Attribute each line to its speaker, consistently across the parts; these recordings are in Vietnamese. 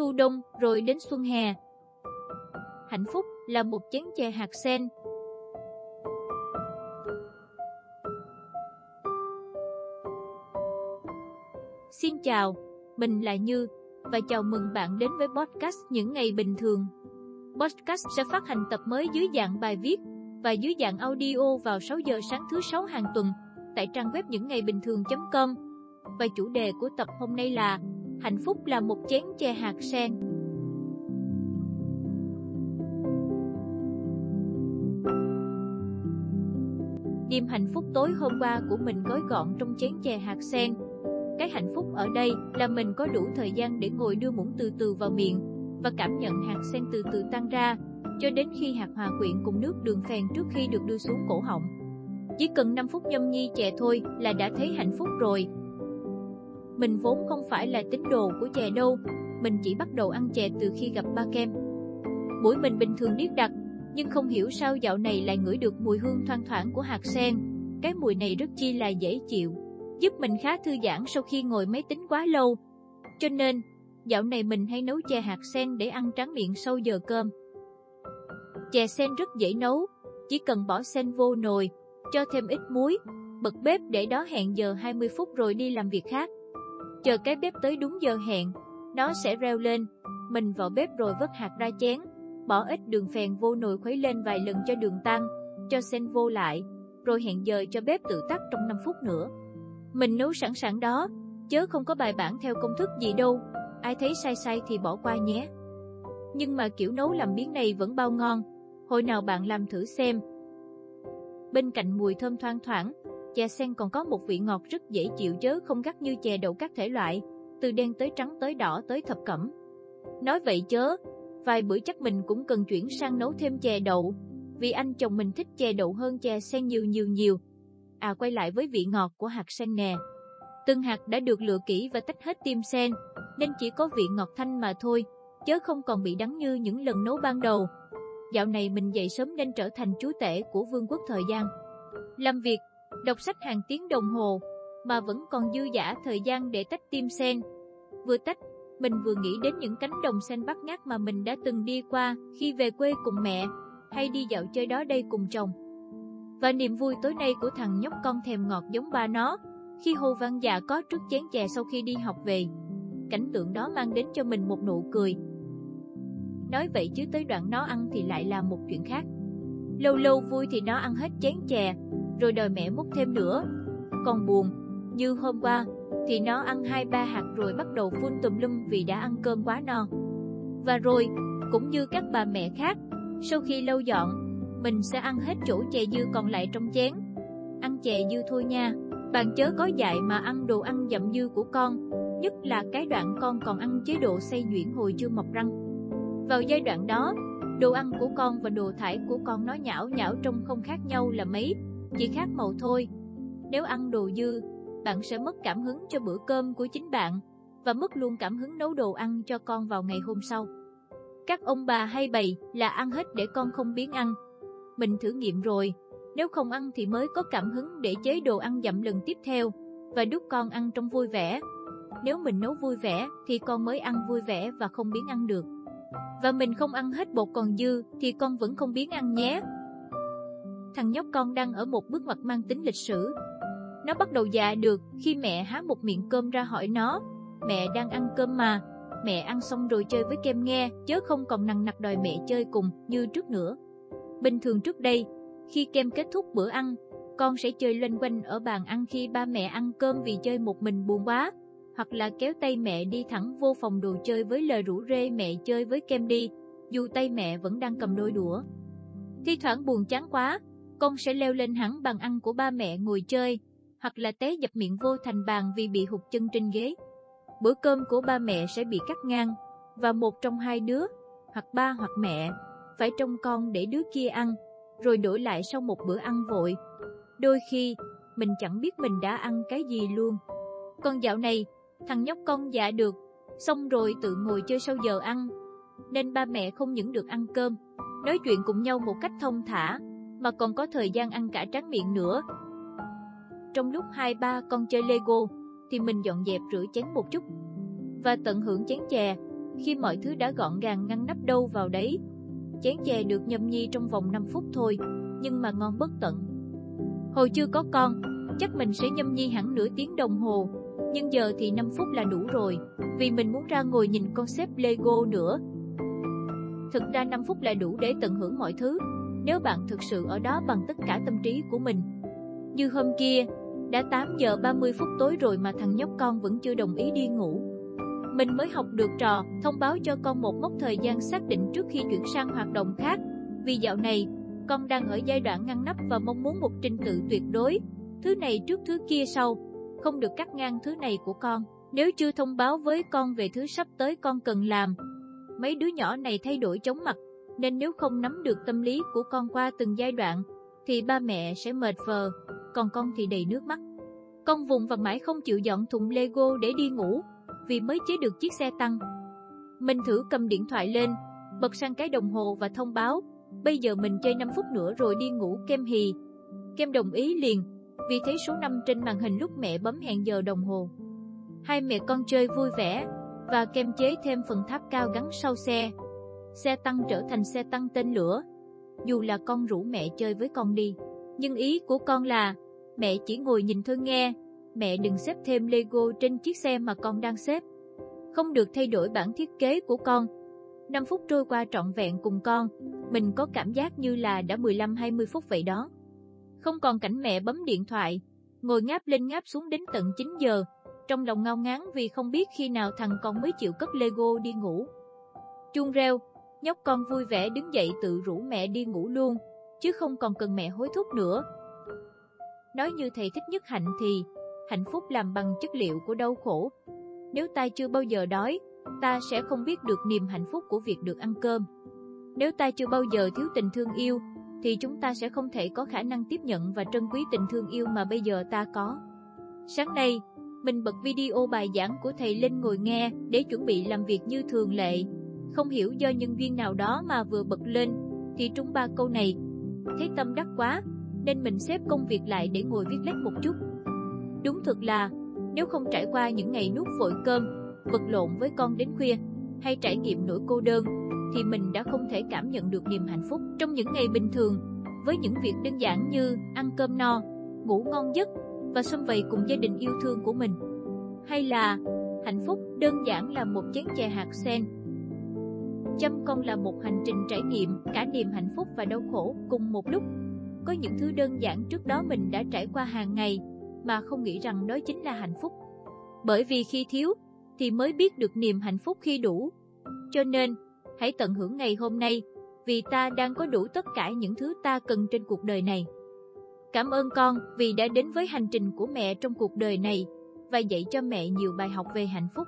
Speaker 1: thu đông rồi đến xuân hè. Hạnh phúc là một chén chè hạt sen. Xin chào, mình là Như và chào mừng bạn đến với podcast Những Ngày Bình Thường. Podcast sẽ phát hành tập mới dưới dạng bài viết và dưới dạng audio vào 6 giờ sáng thứ sáu hàng tuần tại trang web những ngày bình thường.com. Và chủ đề của tập hôm nay là Hạnh phúc là một chén chè hạt sen. Đêm hạnh phúc tối hôm qua của mình gói gọn trong chén chè hạt sen. Cái hạnh phúc ở đây là mình có đủ thời gian để ngồi đưa muỗng từ từ vào miệng và cảm nhận hạt sen từ từ tan ra, cho đến khi hạt hòa quyện cùng nước đường phèn trước khi được đưa xuống cổ họng. Chỉ cần 5 phút nhâm nhi chè thôi là đã thấy hạnh phúc rồi. Mình vốn không phải là tín đồ của chè đâu, mình chỉ bắt đầu ăn chè từ khi gặp ba kem. Mũi mình bình thường điếc đặc, nhưng không hiểu sao dạo này lại ngửi được mùi hương thoang thoảng của hạt sen. Cái mùi này rất chi là dễ chịu, giúp mình khá thư giãn sau khi ngồi máy tính quá lâu. Cho nên, dạo này mình hay nấu chè hạt sen để ăn tráng miệng sau giờ cơm. Chè sen rất dễ nấu, chỉ cần bỏ sen vô nồi, cho thêm ít muối, bật bếp để đó hẹn giờ 20 phút rồi đi làm việc khác. Chờ cái bếp tới đúng giờ hẹn, nó sẽ reo lên, mình vào bếp rồi vớt hạt ra chén, bỏ ít đường phèn vô nồi khuấy lên vài lần cho đường tan, cho sen vô lại, rồi hẹn giờ cho bếp tự tắt trong 5 phút nữa. Mình nấu sẵn sẵn đó, chớ không có bài bản theo công thức gì đâu, ai thấy sai sai thì bỏ qua nhé. Nhưng mà kiểu nấu làm biến này vẫn bao ngon, hồi nào bạn làm thử xem. Bên cạnh mùi thơm thoang thoảng, chè sen còn có một vị ngọt rất dễ chịu chớ không gắt như chè đậu các thể loại, từ đen tới trắng tới đỏ tới thập cẩm. Nói vậy chớ, vài bữa chắc mình cũng cần chuyển sang nấu thêm chè đậu, vì anh chồng mình thích chè đậu hơn chè sen nhiều nhiều nhiều. À quay lại với vị ngọt của hạt sen nè. Từng hạt đã được lựa kỹ và tách hết tim sen, nên chỉ có vị ngọt thanh mà thôi, chớ không còn bị đắng như những lần nấu ban đầu. Dạo này mình dậy sớm nên trở thành chúa tể của vương quốc thời gian. Làm việc, đọc sách hàng tiếng đồng hồ, mà vẫn còn dư giả thời gian để tách tim sen. Vừa tách, mình vừa nghĩ đến những cánh đồng sen bắt ngát mà mình đã từng đi qua khi về quê cùng mẹ, hay đi dạo chơi đó đây cùng chồng. Và niềm vui tối nay của thằng nhóc con thèm ngọt giống ba nó, khi Hồ Văn Dạ có trước chén chè sau khi đi học về. Cảnh tượng đó mang đến cho mình một nụ cười. Nói vậy chứ tới đoạn nó ăn thì lại là một chuyện khác. Lâu lâu vui thì nó ăn hết chén chè, rồi đòi mẹ múc thêm nữa. Còn buồn, như hôm qua, thì nó ăn hai ba hạt rồi bắt đầu phun tùm lum vì đã ăn cơm quá no. Và rồi, cũng như các bà mẹ khác, sau khi lâu dọn, mình sẽ ăn hết chỗ chè dư còn lại trong chén. Ăn chè dư thôi nha, bạn chớ có dạy mà ăn đồ ăn dặm dư của con, nhất là cái đoạn con còn ăn chế độ say nhuyễn hồi chưa mọc răng. Vào giai đoạn đó, đồ ăn của con và đồ thải của con nó nhão nhão trông không khác nhau là mấy, chỉ khác màu thôi. Nếu ăn đồ dư, bạn sẽ mất cảm hứng cho bữa cơm của chính bạn và mất luôn cảm hứng nấu đồ ăn cho con vào ngày hôm sau. Các ông bà hay bày là ăn hết để con không biến ăn. Mình thử nghiệm rồi, nếu không ăn thì mới có cảm hứng để chế đồ ăn dặm lần tiếp theo và đút con ăn trong vui vẻ. Nếu mình nấu vui vẻ thì con mới ăn vui vẻ và không biến ăn được. Và mình không ăn hết bột còn dư thì con vẫn không biến ăn nhé. Thằng nhóc con đang ở một bước ngoặt mang tính lịch sử. Nó bắt đầu dạ được khi mẹ há một miệng cơm ra hỏi nó, mẹ đang ăn cơm mà, mẹ ăn xong rồi chơi với kem nghe, chớ không còn nằng nặc đòi mẹ chơi cùng như trước nữa. Bình thường trước đây, khi kem kết thúc bữa ăn, con sẽ chơi loanh quanh ở bàn ăn khi ba mẹ ăn cơm vì chơi một mình buồn quá, hoặc là kéo tay mẹ đi thẳng vô phòng đồ chơi với lời rủ rê mẹ chơi với kem đi, dù tay mẹ vẫn đang cầm đôi đũa. Thi thoảng buồn chán quá, con sẽ leo lên hẳn bàn ăn của ba mẹ ngồi chơi, hoặc là té dập miệng vô thành bàn vì bị hụt chân trên ghế. Bữa cơm của ba mẹ sẽ bị cắt ngang, và một trong hai đứa, hoặc ba hoặc mẹ, phải trông con để đứa kia ăn, rồi đổi lại sau một bữa ăn vội. Đôi khi, mình chẳng biết mình đã ăn cái gì luôn. con dạo này, thằng nhóc con dạ được, xong rồi tự ngồi chơi sau giờ ăn, nên ba mẹ không những được ăn cơm, nói chuyện cùng nhau một cách thông thả, mà còn có thời gian ăn cả tráng miệng nữa. Trong lúc hai ba con chơi Lego, thì mình dọn dẹp rửa chén một chút, và tận hưởng chén chè, khi mọi thứ đã gọn gàng ngăn nắp đâu vào đấy. Chén chè được nhâm nhi trong vòng 5 phút thôi, nhưng mà ngon bất tận. Hồi chưa có con, chắc mình sẽ nhâm nhi hẳn nửa tiếng đồng hồ, nhưng giờ thì 5 phút là đủ rồi, vì mình muốn ra ngồi nhìn con xếp Lego nữa. Thực ra 5 phút là đủ để tận hưởng mọi thứ, nếu bạn thực sự ở đó bằng tất cả tâm trí của mình. Như hôm kia, đã 8 giờ 30 phút tối rồi mà thằng nhóc con vẫn chưa đồng ý đi ngủ. Mình mới học được trò, thông báo cho con một mốc thời gian xác định trước khi chuyển sang hoạt động khác. Vì dạo này, con đang ở giai đoạn ngăn nắp và mong muốn một trình tự tuyệt đối. Thứ này trước thứ kia sau, không được cắt ngang thứ này của con. Nếu chưa thông báo với con về thứ sắp tới con cần làm, mấy đứa nhỏ này thay đổi chóng mặt, nên nếu không nắm được tâm lý của con qua từng giai đoạn, thì ba mẹ sẽ mệt vờ, còn con thì đầy nước mắt. Con vùng và mãi không chịu dọn thùng Lego để đi ngủ, vì mới chế được chiếc xe tăng. Mình thử cầm điện thoại lên, bật sang cái đồng hồ và thông báo, bây giờ mình chơi 5 phút nữa rồi đi ngủ kem hì. Kem đồng ý liền, vì thấy số 5 trên màn hình lúc mẹ bấm hẹn giờ đồng hồ. Hai mẹ con chơi vui vẻ, và kem chế thêm phần tháp cao gắn sau xe. Xe tăng trở thành xe tăng tên lửa. Dù là con rủ mẹ chơi với con đi, nhưng ý của con là mẹ chỉ ngồi nhìn thôi nghe, mẹ đừng xếp thêm Lego trên chiếc xe mà con đang xếp. Không được thay đổi bản thiết kế của con. 5 phút trôi qua trọn vẹn cùng con, mình có cảm giác như là đã 15-20 phút vậy đó. Không còn cảnh mẹ bấm điện thoại, ngồi ngáp lên ngáp xuống đến tận 9 giờ, trong lòng ngao ngán vì không biết khi nào thằng con mới chịu cất Lego đi ngủ. Chuông reo, nhóc con vui vẻ đứng dậy tự rủ mẹ đi ngủ luôn, chứ không còn cần mẹ hối thúc nữa. Nói như thầy thích nhất hạnh thì, hạnh phúc làm bằng chất liệu của đau khổ. Nếu ta chưa bao giờ đói, ta sẽ không biết được niềm hạnh phúc của việc được ăn cơm. Nếu ta chưa bao giờ thiếu tình thương yêu, thì chúng ta sẽ không thể có khả năng tiếp nhận và trân quý tình thương yêu mà bây giờ ta có. Sáng nay, mình bật video bài giảng của thầy lên ngồi nghe để chuẩn bị làm việc như thường lệ. Không hiểu do nhân duyên nào đó mà vừa bật lên, thì trúng ba câu này. Thấy tâm đắc quá, nên mình xếp công việc lại để ngồi viết lách một chút. Đúng thực là, nếu không trải qua những ngày nuốt vội cơm, vật lộn với con đến khuya, hay trải nghiệm nỗi cô đơn, thì mình đã không thể cảm nhận được niềm hạnh phúc trong những ngày bình thường, với những việc đơn giản như ăn cơm no, ngủ ngon giấc và xâm vầy cùng gia đình yêu thương của mình. Hay là hạnh phúc đơn giản là một chén chè hạt sen. Chăm con là một hành trình trải nghiệm cả niềm hạnh phúc và đau khổ cùng một lúc. Có những thứ đơn giản trước đó mình đã trải qua hàng ngày mà không nghĩ rằng đó chính là hạnh phúc. Bởi vì khi thiếu thì mới biết được niềm hạnh phúc khi đủ. Cho nên, hãy tận hưởng ngày hôm nay vì ta đang có đủ tất cả những thứ ta cần trên cuộc đời này. Cảm ơn con vì đã đến với hành trình của mẹ trong cuộc đời này và dạy cho mẹ nhiều bài học về hạnh phúc.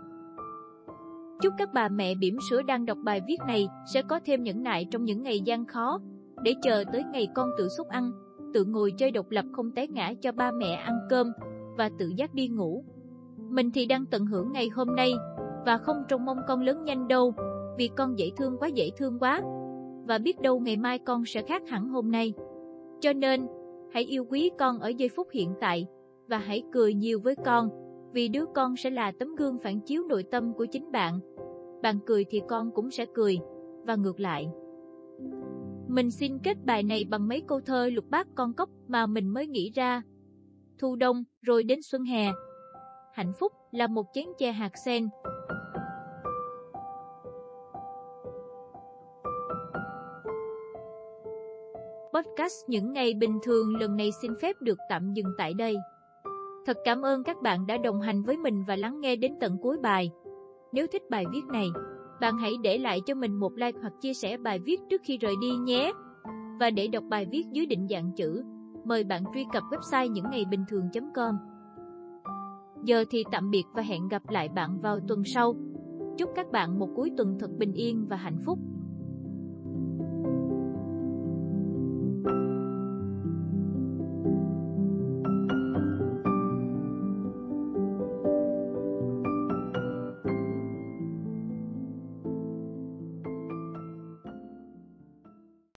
Speaker 1: Chúc các bà mẹ bỉm sữa đang đọc bài viết này sẽ có thêm nhẫn nại trong những ngày gian khó, để chờ tới ngày con tự xúc ăn, tự ngồi chơi độc lập không té ngã cho ba mẹ ăn cơm và tự giác đi ngủ. Mình thì đang tận hưởng ngày hôm nay và không trông mong con lớn nhanh đâu, vì con dễ thương quá dễ thương quá. Và biết đâu ngày mai con sẽ khác hẳn hôm nay. Cho nên, hãy yêu quý con ở giây phút hiện tại và hãy cười nhiều với con, vì đứa con sẽ là tấm gương phản chiếu nội tâm của chính bạn. Bạn cười thì con cũng sẽ cười, và ngược lại. Mình xin kết bài này bằng mấy câu thơ lục bát con cốc mà mình mới nghĩ ra. Thu đông, rồi đến xuân hè. Hạnh phúc là một chén chè hạt sen, podcast những ngày bình thường lần này xin phép được tạm dừng tại đây. Thật cảm ơn các bạn đã đồng hành với mình và lắng nghe đến tận cuối bài. Nếu thích bài viết này, bạn hãy để lại cho mình một like hoặc chia sẻ bài viết trước khi rời đi nhé. Và để đọc bài viết dưới định dạng chữ, mời bạn truy cập website những ngày bình thường.com. Giờ thì tạm biệt và hẹn gặp lại bạn vào tuần sau. Chúc các bạn một cuối tuần thật bình yên và hạnh phúc.